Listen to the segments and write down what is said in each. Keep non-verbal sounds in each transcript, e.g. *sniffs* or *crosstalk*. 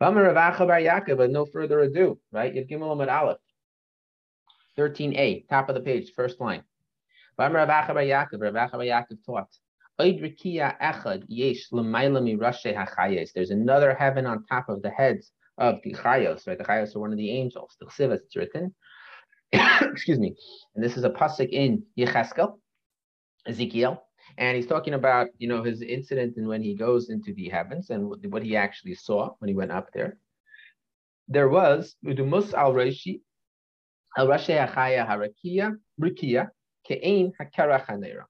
But no further ado, right? Yud Gimel Amud Aleph. 13a, top of the page, first line. Rav Acha bar Yaakov, Rav Acha bar Yaakov taught. There's another heaven on top of the heads of the chayos, right? The chayos are one of the angels. The chsivas, it's written. *coughs* Excuse me. And this is a pasuk in Yecheskel, Ezekiel, and he's talking about you know his incident and when he goes into the heavens and what he actually saw when he went up there. There was udumus al reishi al rashi achaya harakia ke'ein hakara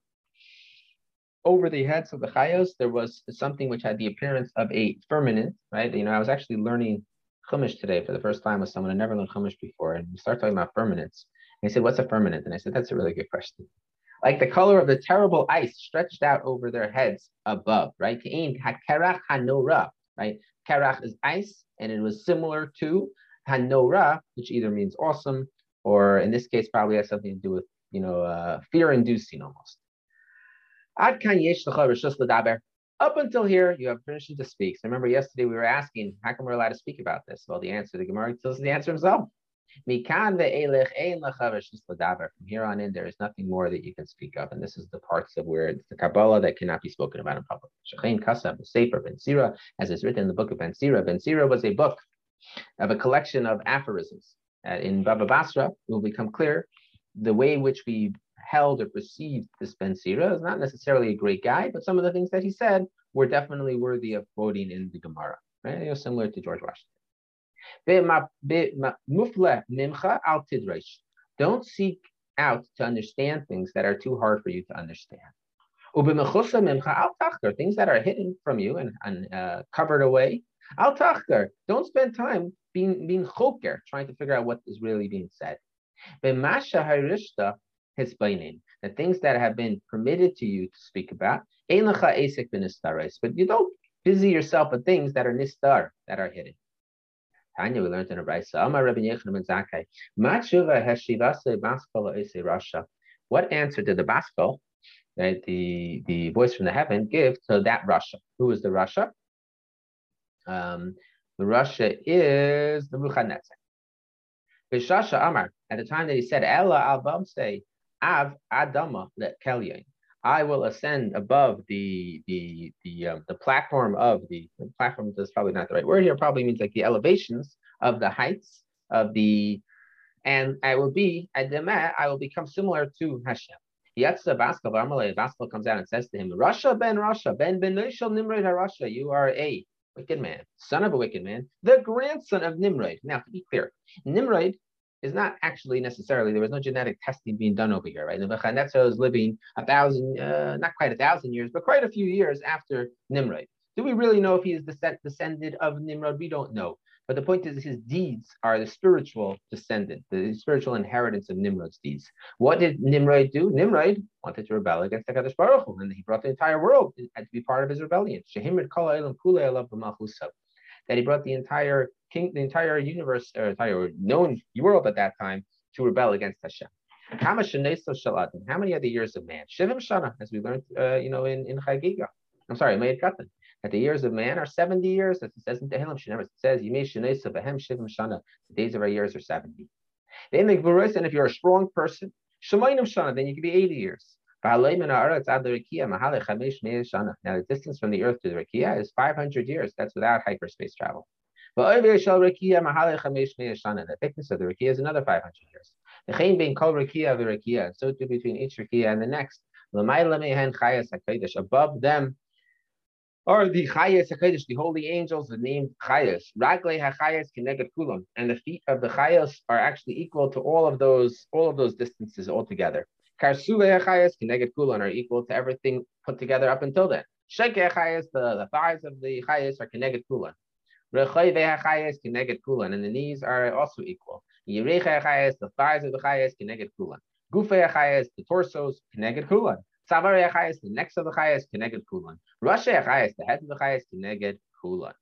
over the heads of the chayos, there was something which had the appearance of a firmament, right? You know, I was actually learning Chumash today for the first time with someone I never learned Chumash before, and we start talking about firmaments. And he said, "What's a firmament?" And I said, "That's a really good question." Like the color of the terrible ice stretched out over their heads above, right? Hakerach hanora, right? Kerach is ice, and it was similar to hanora, which either means awesome, or in this case, probably has something to do with you know uh, fear-inducing almost. Up until here, you have permission to speak. So remember, yesterday we were asking, how come we're allowed to speak about this? Well, the answer, the Gemara tells us the answer himself. From here on in, there is nothing more that you can speak of. And this is the parts of where it's the Kabbalah that cannot be spoken about in public. Shechain Kasab, Sefer Ben Sira, as is written in the book of Ben Sira. Ben Sira was a book of a collection of aphorisms. Uh, in Baba Basra, it will become clear the way in which we held or perceived this Ben Sira is not necessarily a great guy, but some of the things that he said were definitely worthy of quoting in the Gemara, right? You know, similar to George Washington. Don't seek out to understand things that are too hard for you to understand. Things that are hidden from you and, and uh, covered away. Don't spend time being being choker, trying to figure out what is really being said the things that have been permitted to you to speak about, but you don't busy yourself with things that are nistar, that are hidden. Tanya, we learned in a Brisa. Amar Rabbi Yechon ben Zakkai. Matshuva heshivase baskala ese Rasha. What answer did the Baskal, right, the, the voice from the heaven, give to that Rasha? Who is the Rasha? Um, the Rasha is the Ruchanetzek. Bishasha Amar, at the time that he said, Ella al say, Av Adama Kelyan. I will ascend above the the the um, the platform of the, the platform is probably not the right word here. Probably means like the elevations of the heights of the, and I will be at the mat I will become similar to Hashem. Yetza Baskal Amalei Baskal comes out and says to him, Rasha ben Rasha ben ben Nimrod Rasha, you are a wicked man, son of a wicked man, the grandson of Nimrod. Now to be clear, Nimrod is not actually necessarily there was no genetic testing being done over here, right? Nebuchadnezzar was living a thousand, uh, not quite a thousand years, but quite a few years after Nimrod. Do we really know if he is descended of Nimrod? We don't know. But the point is, his deeds are the spiritual descendant, the spiritual inheritance of Nimrod's deeds. What did Nimrod do? Nimrod wanted to rebel against the Kadosh Baruch Hu, and he brought the entire world to be part of his rebellion that he brought the entire king, the entire universe, or entire known world at that time to rebel against Hashem. How many are the years of man? Shivim Shana, as we learned, uh, you know, in, in Chagiga. I'm sorry, Moed Katan. That the years of man are 70 years, as it says in Tehillim Shenever. It says, Yimei Shanesa Behem Shivim Shana. The days of our years are 70. Then the and if you're a strong person, Shemayim Shana, then you can be 80 years. Now, the distance from the Earth to the Rakia is 500 years. That's without hyperspace travel. But The thickness of the Rakia is another 500 years. The chain being called Rakia of Rakia, so too between each Rakia and the next. Above them are the Chayas HaKadosh, the holy angels, the name Chayas. Ragle HaChayas Kulam. And the feet of the Chayas are actually equal to all of those, all of those distances altogether. Karsule Achayas, Kineged Kulan are equal to everything put together up until then. Sheke Achayas, the, the thighs of the Chayas are Kineged Kulan. Rechayve Achayas, Kineged Kulan, and the knees are also equal. Yereche Achayas, the thighs of the Chayas, Kineged Kulan. Gufe Achayas, the torsos, Kineged Kulan. Savare Achayas, the necks of the Chayas, Kineged Kulan. Rashe Achayas, the heads of the Chayas, Kineged Kulan.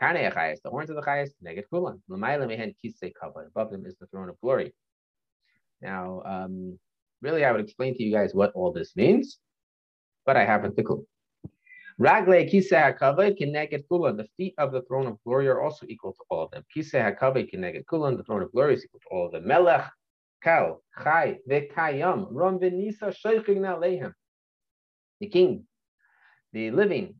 Karne Achayas, the horns of the Chayas, Kineged Kulan. Lamaila Mehen Kisei Kavod. Above them is the throne of glory. Now, um, Really, I would explain to you guys what all this means, but I haven't the clue. Ragle Kiseh HaKavod Kineged Kula. The feet of the throne of glory are also equal to all of them. Kiseh HaKavod Kineged Kula. The throne of glory is equal to all of them. Melech Kal Chai Vekayam Rom Venisa Sheiching Lehem. The king, the living,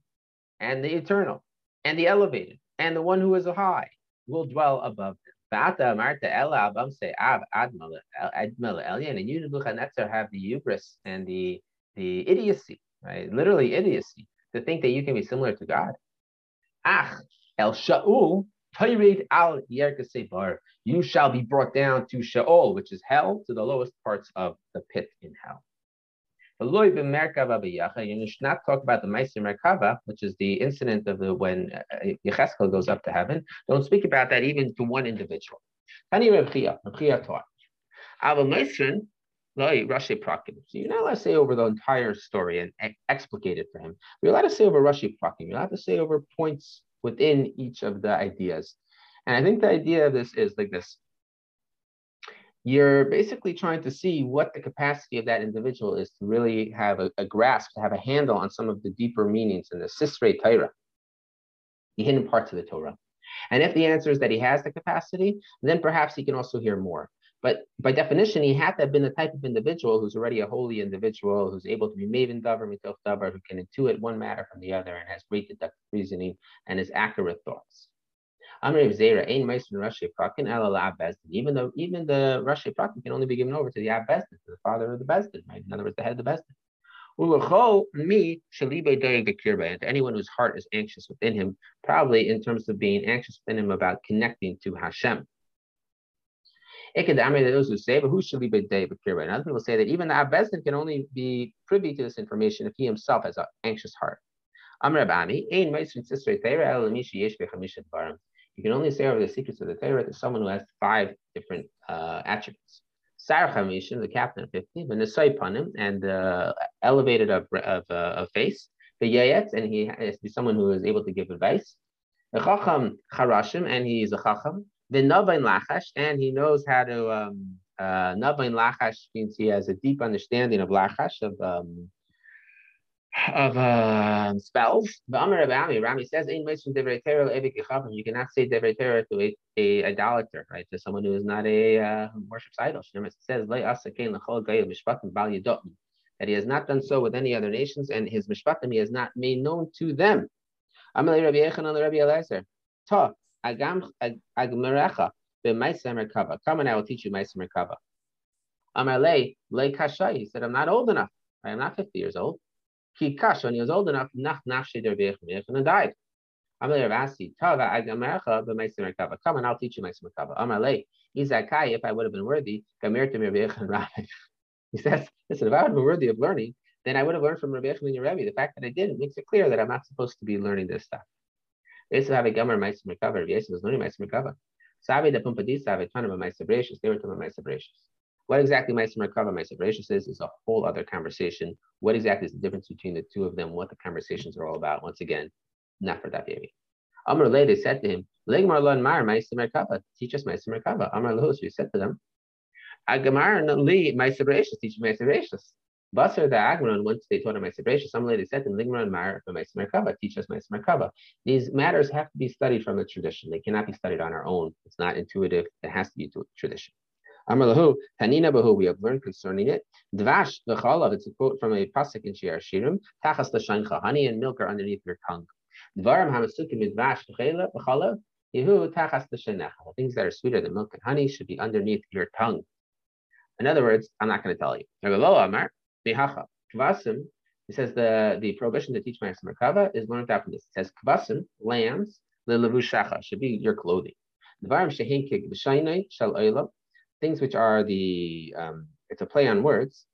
and the eternal, and the elevated, and the one who is high will dwell above. V'ata amarta ela abam say ab admal elyon, and you Nebuchadnezzar have the hubris and the the idiocy, right? Literally idiocy, to think that you can be similar to God. Ach el shaul Tayrid al bar. You shall be brought down to Sheol, which is hell, to the lowest parts of the pit in hell. You should not talk about the Meiser Merkava, which is the incident of the when uh, Yecheskel goes up to heaven. Don't speak about that even to one individual. Tani Reb Chia, Reb Chia taught. Ava Meisrin, Rashi Prakim. So you're not allowed to say over the entire story and explicate it for him. You're allowed to say over Rashi Prakim. You're allowed to say over points within each of the ideas. And I think the idea of this is like this you're basically trying to see what the capacity of that individual is to really have a, a grasp, to have a handle on some of the deeper meanings in the Sisrei Torah, the hidden parts of the Torah. And if the answer is that he has the capacity, then perhaps he can also hear more. But by definition, he had to have been the type of individual who's already a holy individual, who's able to be maven davar, mitoch davar, who can intuit one matter from the other and has great deductive reasoning and has accurate thoughts. Amr Zera, Ain Meister Rashi Prakin, El Even though even the Rashi Prakin can only be given over to the Ab Bezdin, to the father of the Bezdin, right? In other words, the head of the Bezdin. me and anyone whose heart is anxious within him, probably in terms of being anxious within him about connecting to Hashem. Those who say, but who should be Bekirba? And other people say that even the Abbezin can only be privy to this information if he himself has an anxious heart. Amr Abami, Meister Sister Teira El Mishi Yesh Bechamishat Barim. You can only say over the secrets of the Torah to someone who has five different uh, attributes. Sarah Chamishin, the captain of 50, the Nesai Panim, and uh, elevated of, of, uh, of face. The Yayet, and he has to be someone who is able to give advice. Chacham Charashim, and he is a Chacham. The Navain Lachash, and he knows how to. Um, uh, Navain Lachash means he has a deep understanding of Lachash, of um, of uh, spells. The Amr Rami, Rami says, "In from You cannot say devrei to a, a idolater, right? To someone who is not a uh, worships idols. It says, that he has not done so with any other nations, and his mishpatim he has not made known to them. Amr Rabbi Yechanan Rabbi Eliezer, Ta agam agmerecha b'maiser merkava. Come and I will teach you maiser merkava. Amar le le kasha. He said, I'm not old enough. I am not 50 years old. He kash when he was old enough, nach nafshe der and died. Amalei Ravasi, Tava Agamercha b'Meisim Merkava. Come and I'll teach you Meisim Merkava. Amalei, Izakai, if I would have been worthy, Rabbi and Rabbi. He says, listen, if I would have been worthy of learning, then I would have learned from Rabbi and your Rabbi. The fact that I didn't makes it clear that I'm not supposed to be learning this stuff. This is how Gamer Meisim Merkava. Yosef was learning Meisim Merkava. Savi the Pumbedisa, have a ton of Meisim They were talking about Meisim what exactly Meiser Merkava, Meiser Bereshis is, is a whole other conversation. What exactly is the difference between the two of them, what the conversations are all about? Once again, not for that baby. Amr Le, they said to him, Legmar Lon Mar, Meiser Merkava, teach us Meiser Merkava. Amr Lahus, we said to them, Agamar Li, Meiser Bereshis, teach Meiser Bereshis. Basar the Agron, once they taught him Meiser Bereshis, some lady said to him, Ligmar Mar, Meiser Merkava, teach us Meiser Merkava. These matters have to be studied from the tradition. They cannot be studied on our own. It's not intuitive. It has to be tradition. Amalahu, Tanina Bahu, we have learned concerning it. Dvash v'chalav, it's a quote from a pasuk in Shir Shirim. Tachas l'shaincha, honey and milk are underneath your tongue. Dvarim hamasukim midvash v'chalav, yehu tachas l'shanecha. Things that are sweeter than milk and honey should be underneath your tongue. In other words, I'm not going to tell you. Amar, mihacha, kvasim, he says the, the prohibition to teach Ma'aser Merkava is learned out from this. It says kvasim, lambs, lilevushacha, should be your clothing. Dvarim shehinkig b'shainai shal oilam, things which are the, um, it's a play on words,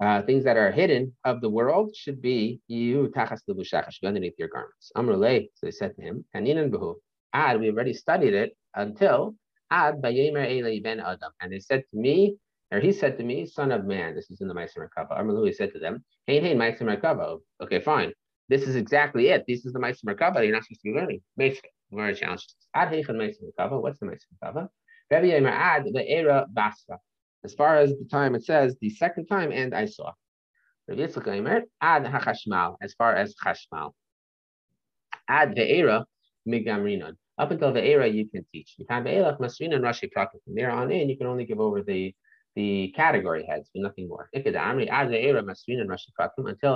uh, things that are hidden of the world should be you tachas should be underneath your garments. Amrulay, so they said to him, Kaninan behu, ad, we already studied it until ad bayemer ele ben adam. And they said to me, or he said to me, son of man, this is in the Meiser Merkava. Amrulay said to them, hey, hey, Meiser Merkava. Okay, fine. This is exactly it. This is the Meiser Merkava you're not supposed to be learning. Basically, very challenged. Ad heichen Meiser Merkava. What's the Meiser Merkava? The era. As far as the time it says, the second time, and I saw. Ad as far as chashmal. Ad ve'era migamrinon. Up until ve'era, you can teach. From there on in, you can only give over the the category heads, but nothing more. Until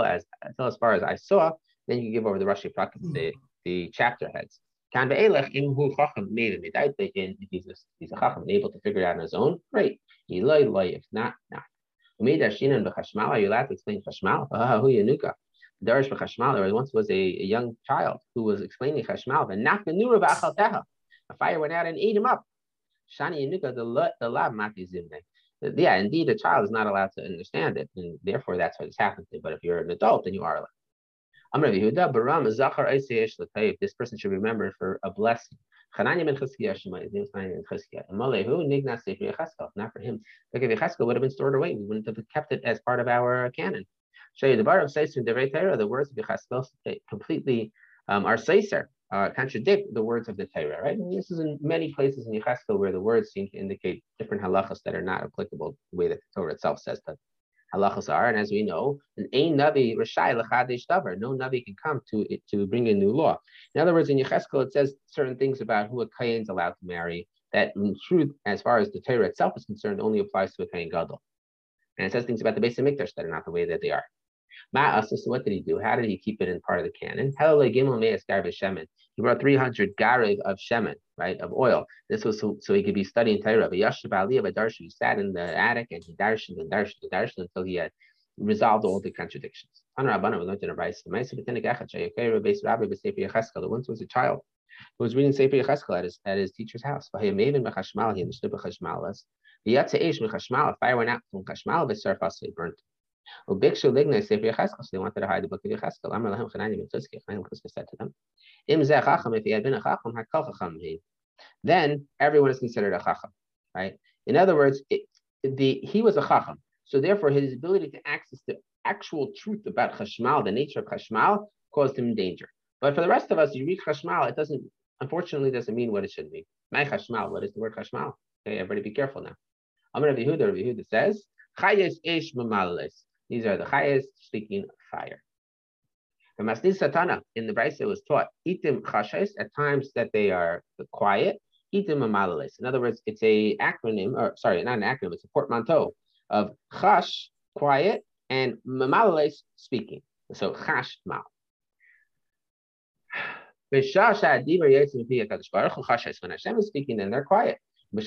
as until as far as I saw, then you give over the Rashi Prakim, the, the chapter heads. Can if he's a, he's a chacham able to figure it out on his own, great. If not, not. Are you allowed to explain chashmal? Darish b'chashmal. There once was a, a, young child who was explaining chashmal, but not the nura b'achalteha. A fire went out and ate him up. Shani Yanuka the the lab mati zimne yeah, indeed, a child is not allowed to understand it, and therefore that's what has happened. But if you're an adult, then you are allowed. This person should remember for a blessing. His name is Chananya ben. Not for him. Look, if would have been stored away, we wouldn't have kept it as part of our canon. The the words of Yecheskel completely um, are Seiser uh, contradict the words of the Torah, right? And this is in many places in Yecheskel where the words seem to indicate different halachas that are not applicable the way that the Torah itself says that halachas are. And as we know, an ein navi rashai lechadesh davar. No navi can come to to bring a new law. In other words, in Yecheskel it says certain things about who a kayin is allowed to marry. That in truth, as far as the Torah itself is concerned, only applies to a kayin gadol. And it says things about the base of Mikdash that are not the way that they are. Ma'asas, what did he do? How did he keep it in part of the canon? He brought 300 garev of shemen, right, of oil. This was so, so he could be studying Torah. But Yashav Aliyah Darshan, he sat in the attic and he darshan and darshan and darshan until he had resolved all the contradictions. The once was a child who was reading Sefer Yecheskel at his, at his teacher's house. He understood Chashmal. Fire went out from Chashmal, but burnt. They wanted to hide the book of Yecheskel. Amar lahem Chanani ben Chizkiah, Chanani ben Chizkiah said to them, Im zeh chacham, if he had been a chacham, hakal chacham he. Then everyone is considered a chacham, right? In other words, it, the he was a chacham, so therefore his ability to access the actual truth about chashmal, the nature of chashmal, caused him danger. But for the rest of us, you read chashmal, it doesn't, unfortunately, doesn't mean what it should mean. My chashmal, what is the word chashmal? Okay, everybody be careful now. Amar Rabbi Yehuda, Rabbi Yehuda says, chayes ish mamales. These are the highest speaking fire. The Masnid Satana in the Brisa was taught, itim chashais, at times that they are quiet, itim amalalis. In other words, it's a acronym, or sorry, not an acronym, it's a portmanteau of chash, quiet, and mamalalis, speaking. So chash, mal. When Hashem is speaking, then they're quiet. The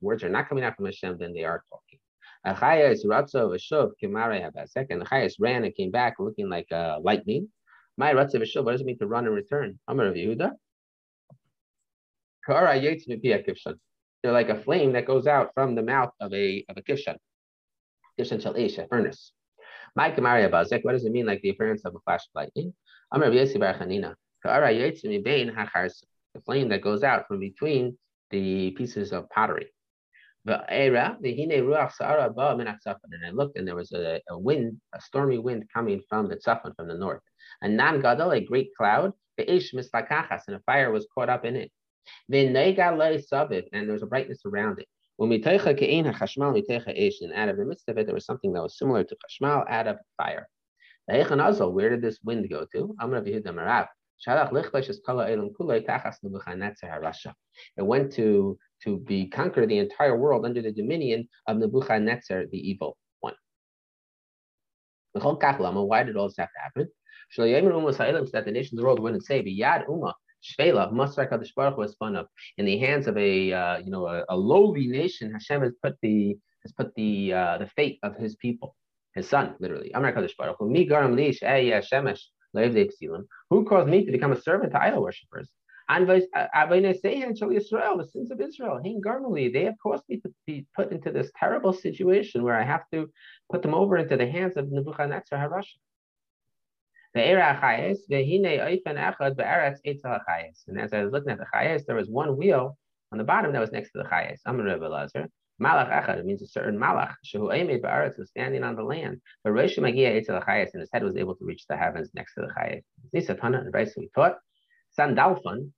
words are not coming out from Hashem, then they are talking. Achayas Ratzo Vashov Kimare Habasek, and Achayas ran and came back looking like uh, lightning. My Ratzo Vashov, what does it mean to run and return? Amar of Yehuda. They're like a flame that goes out from the mouth of a of a. Kivshan shall ish, a furnace. My Kimare Habasek, what does it mean like the appearance of a flash of lightning? Amar Yesi Bar Chanina. The flame that goes out from between the pieces of pottery. And I looked, and there was a, a, wind, a stormy wind coming from the tzafon, from the north. A nan gadol, a great cloud, the ish mislakachas, and a fire was caught up in it. And there was a brightness around it. When we take ish, And out of the midst of it, there was something that was similar to chashmal, out of fire. Where did this wind go to? It went to to be conquer the entire world under the dominion of Nebuchadnezzar, the evil one. Why did all this have to happen? So that the nations of the world wouldn't say, Yad Uma, Shvela, Masar Kadosh Baruch was spun up in the hands of a uh, you know a, a, lowly nation. Hashem has put the has put the uh, the fate of his people, his son, literally. Amar Kadosh Baruch Hu, Mi Garam Lish Shemesh Who caused me to become a servant to idol worshippers? And uh, uh, Israel, the sins of Israel, they have caused me to be put into this terrible situation where I have to put them over into the hands of Nebuchadnezzar Harasha. And as I was looking at the chayes, there was one wheel on the bottom that was next to the chayes. I'm a Rebbe Lazar. Malach Echad, it means a certain Malach, Shehu Eimei Ba'aretz was standing on the land. But Rosh Magia Eitzel Chayes, and his head was able to reach the heavens next to the Chayes. This Satana and Bryce we taught Sandalfon,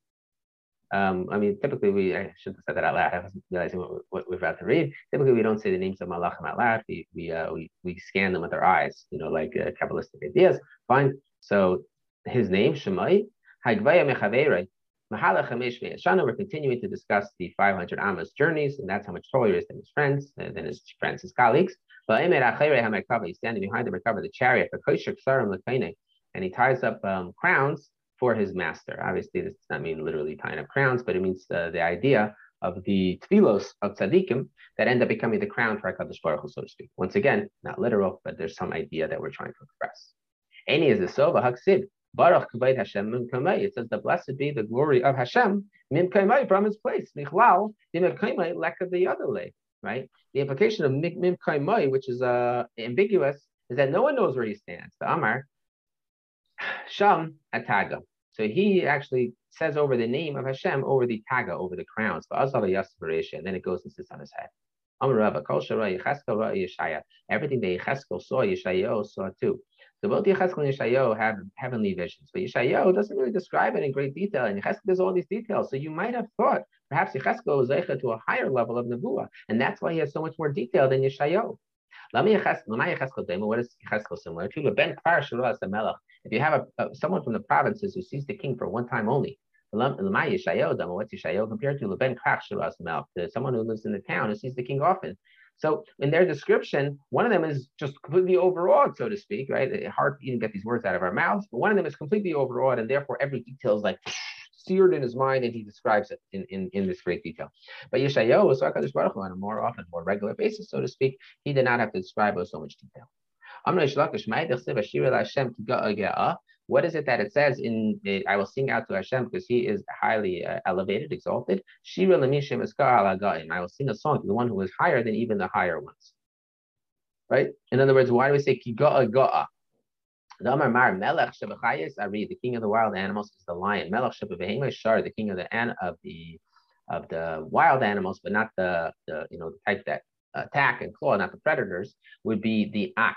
Um, I mean, typically we, I shouldn't have said that out loud. I wasn't realizing what, what we're about to read. Typically we don't say the names of Malachim out loud. We, we, uh, we, we scan them with our eyes, you know, like uh, Kabbalistic ideas. Fine. So his name, Shemai, Hagvaya Mechaverai, Mahala Chamesh we're continuing to discuss the 500 Amos journeys, and that's how much taller he is than his friends, and then his friends, his colleagues. But he's standing behind the Merkava, the chariot, and he ties up um, crowns for his master. Obviously, this does not mean literally tying up crowns, but it means uh, the idea of the tfilos of tzaddikim that end up becoming the crown for HaKadosh Baruch Hu, so to speak. Once again, not literal, but there's some idea that we're trying to express. Any is the sova haksid. Baruch kavayt Hashem mim kamei. It says the blessed be the glory of Hashem mim kamei from his place. Michlal mim kamei leka the other leg. Right. The implication of mim kamei, which is uh, ambiguous, is that no one knows where he stands. The Amar Sham Ataga. So he actually says over the name of Hashem over the taga, over the crowns. And then it goes and sits on his head. Yishaya. Everything that Yecheskel saw, Yeshayahu saw too. So both Yecheskel and Yeshayahu have heavenly visions, but Yeshayahu doesn't really describe it in great detail, and Yecheskel does all these details. So you might have thought perhaps Yecheskel was to a higher level of Nebuah, and that's why he has so much more detail than Yeshayahu. What is Yecheskel similar to? If you have a, a, someone from the provinces who sees the king for one time only, what's Yeshayo compared to someone who lives in the town who sees the king often. So in their description, one of them is just completely overawed, so to speak, right? It's hard to even get these words out of our mouths, but one of them is completely overawed, and therefore every detail is like *sniffs* seared in his mind, and he describes it in, in, in this great detail. But Yeshayahu was Baruch Hu on a more often, more regular basis, so to speak. He did not have to describe with so much detail. What is it that it says in I will sing out to Hashem because he is highly uh, elevated, exalted. Shira I will sing a song to the one who is higher than even the higher ones. Right? In other words, why do we say kiga'a ga'a? The king of the wild animals is the lion. Melech Shar, the king of the of the of the wild animals, but not the, the you know the type that attack and claw, not the predators, would be the ox.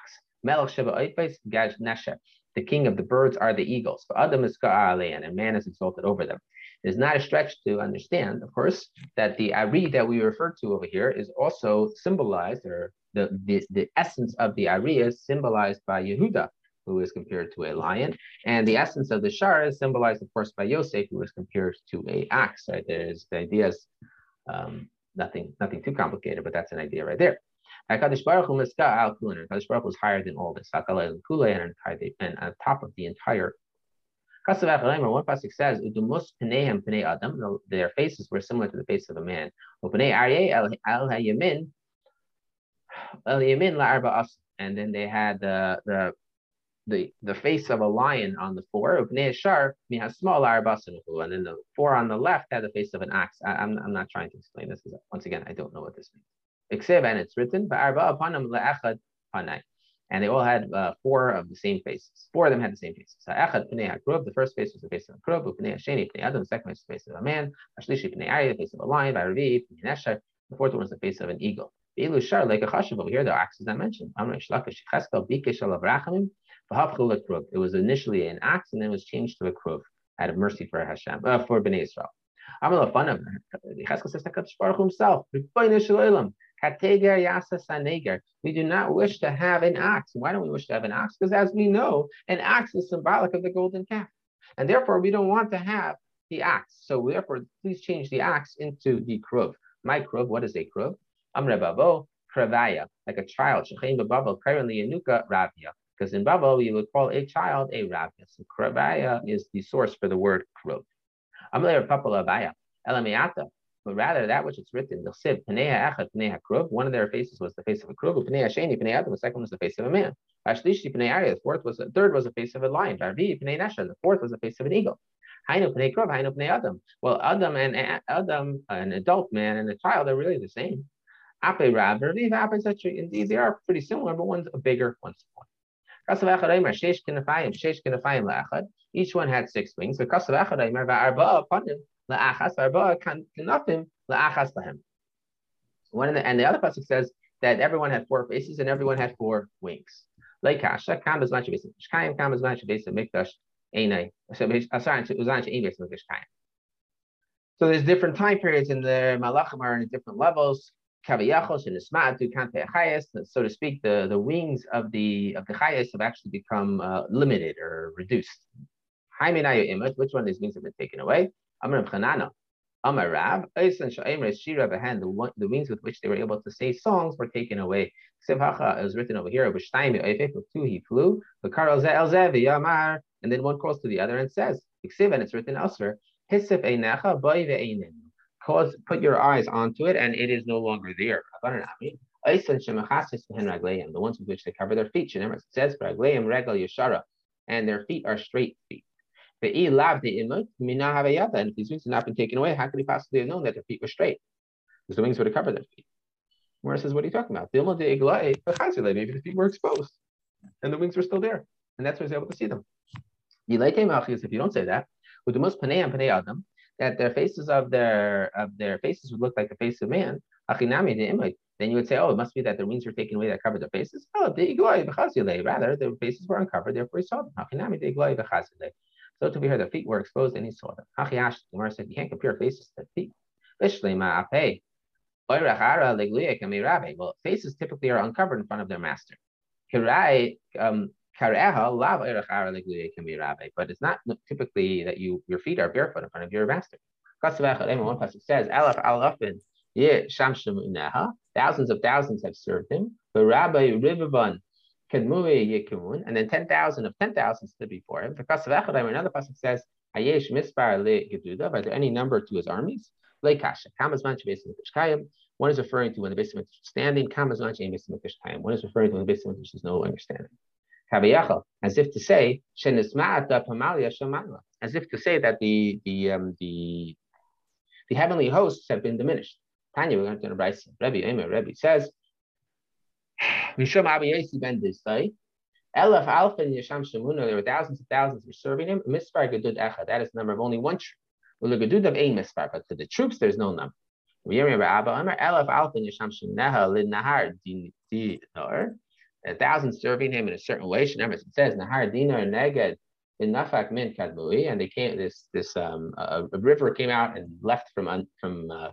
The king of the birds are the eagles. For Adam is and man is exalted over them. It is not a stretch to understand, of course, that the Ari that we refer to over here is also symbolized, or the, the, the essence of the Ari is symbolized by Yehuda, who is compared to a lion. And the essence of the Shar is symbolized, of course, by Yosef, who is compared to a ox. Right? There's the ideas, um, nothing, nothing too complicated, but that's an idea right there. Hakadosh Baruch Hu Al Kulin. Hakadosh Baruch Hu is higher than all this. And Kule and on top of the entire. Kasav Achalemer. One pasuk says, "Udumus Pneihem Pnei Adam." Their faces were similar to the face of a man. Pnei Aryeh Al Hayamin Al Yamin La Arba And then they had the the the, the face of a lion on the four. Pnei Shar has small Arba And then the four on the left had the face of an ox. I, I'm I'm not trying to explain this because once again I don't know what this means and it's written, and they all had uh, four of the same faces. Four of them had the same faces. The first face was the face of a krub, the second face was the face of a man, the face of a lion, the fourth one was the face of an eagle. like a over here, the axes I mentioned. It was initially an axe and then it was changed to a krub out of mercy for Hashem, uh, for Bnei Israel. I'm a fun of Cheskel says Baruch himself. We do not wish to have an ox. Why don't we wish to have an ox? Because as we know, an ox is symbolic of the golden calf. And therefore, we don't want to have the ox. So therefore, please change the ox into the kruv. My kruv, what is a kruv? Amre babo, kravaya, like a child. Shechaim bababo, currently yanuka ravia. Because in Babel, we would call a child a ravia. So kravaya is the source for the word kruv. Amle papala vaya, elamiata but rather that which is written, one of their faces was the face of a krub, the second was the face of a man. The fourth was the third was the face of a lion. The fourth was the face of an eagle. Well, Adam and Adam, an adult man and a child, are really the same. Indeed, they are pretty similar, but one's a bigger, one's smaller. Each one had six wings. One the, and the other pasuk says that everyone had four faces and everyone had four wings. So there's different time periods in the malachim are in different levels. And so to speak, the, the wings of the of the Chayas have actually become uh, limited or reduced. Which one of these wings have been taken away? Amar Chanana. Amar Rav, the, the wings with which they were able to say songs were taken away. Hacha is written over here, with two he flew, and then one calls to the other and says, and it's written elsewhere, Cause put your eyes onto it, and it is no longer there. The ones with which they cover their feet. It says, and their feet are straight feet. The lav the imut mina havayata. And if these wings had not been taken away, how could he possibly have known that their feet were straight? Because the wings would have covered their feet. Where says, what are you talking about? Eh, maybe the feet were exposed and the wings were still there. And that's why he's able to see them. If you don't say that, with the most panei and panei adam, that their faces of their of their faces would look like the face of man. Then you would say, oh, it must be that their wings were taken away that covered their faces. Oh, rather, their faces were uncovered, therefore he saw them. So to be heard, the feet were exposed and he saw them. Hachiyash, the Gemara said, you can't compare faces to feet. Well, faces typically are uncovered in front of their master. Um, but it's not typically that you your feet are barefoot in front of your master. One passage says, Thousands of thousands have served him. But Rabbi Rivavan and then 10,000 of 10,000 stood before him. Another passage says, Ayesh mispar le Are there any number to his armies? Le kasha. One is referring to when the base of is standing. One is referring to when the base of is no longer standing. As if to say, as if to say that the the um, the the heavenly hosts have been diminished. Tanya, we're going to Rabbi Rebbe, Rebbe says, Mishum Abiyasi ben Disai. Elef Alpha and Yasham Shemuna, there were thousands and thousands were serving him. Mispar Gadud Echa, that is the number of only one troop. Well, the Gadud of a Mispar, but to the troops, there's no number. Elef Alpha and Yasham Shemuneha Lid Nahar Dinar. A thousand serving him in a certain way. Remember, it says Nahar Dinar Neged in Nafak Min Kadmui, and they came. This this um a, a, river came out and left from from uh,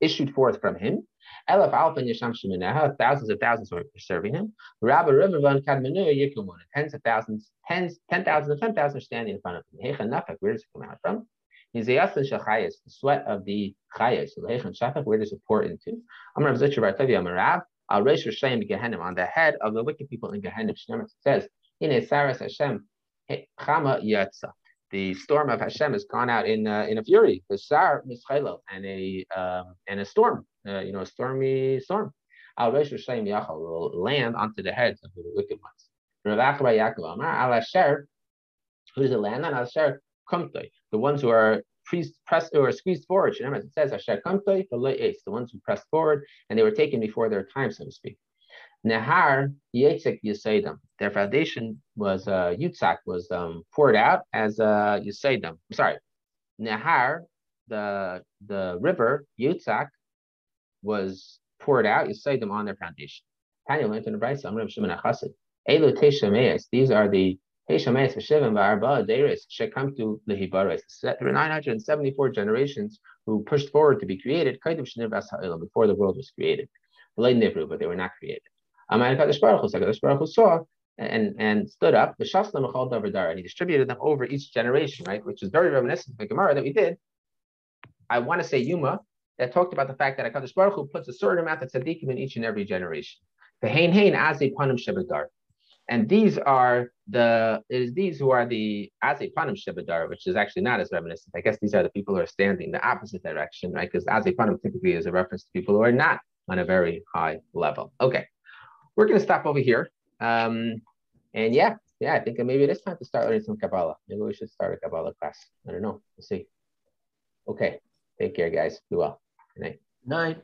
issued forth from him. Elef Alpin Yasham Sheminaha, thousands of thousands were serving him. Rabbi Rivervan Kadmanu Yikumun, tens of thousands, tens, ten thousands of ten thousand standing in front of him. Hecha Nafak, where does it come out from? The Shachayas, the sweat of the Chayas. Hechan Shafak, where does it pour into? Amar Zitcher Bartavi Amarav, Al Reish Rishayim Gehenim, on the head of the wicked people in Gehenim. It says, In a Saras Hashem, Chama Yatsa the storm of Hashem has gone out in uh, in a fury, the Sar Mischelo, and a um, and a storm, uh, you know, a stormy storm. Al Resh Yachal will land onto the heads of the wicked ones. Rav Yaakov Amar Al Asher, who does it land on? Al Asher Kumtoi, the ones who are pressed or squeezed forward. Remember, it says Asher Kumtoi, the ones who pressed forward, and they were taken before their time, so to speak. Nehar Yitzek Yisaidim. Their foundation was uh, Yitzak was um, poured out as uh, Yisaidim. Sorry, Nehar, the the river Yitzak was poured out Yisaidim on their foundation. Tanya went in the Brisa. Amram Shimon Achasid. Elu Teshameis. These are the Teshameis V'Shivim V'Arba Deiris Shekamtu Lehibaris. There were 974 generations who pushed forward to be created. Before the world was created. But they were not created. And and stood up, and he distributed them over each generation, right? Which is very reminiscent of the Gemara that we did. I want to say Yuma that talked about the fact that Hakadosh Baruch Hu puts a certain amount of tzaddikim in each and every generation. And these are the it is these who are the Azay Panim Shebedar, which is actually not as reminiscent. I guess these are the people who are standing the opposite direction, right? Because Azay Panim typically is a reference to people who are not on a very high level. Okay. We're going to stop over here. Um, and yeah, yeah, I think maybe it is time to start learning some Kabbalah. Maybe we should start a Kabbalah class. I don't know. We'll see. Okay. Take care, guys. Be well. Good night. Night.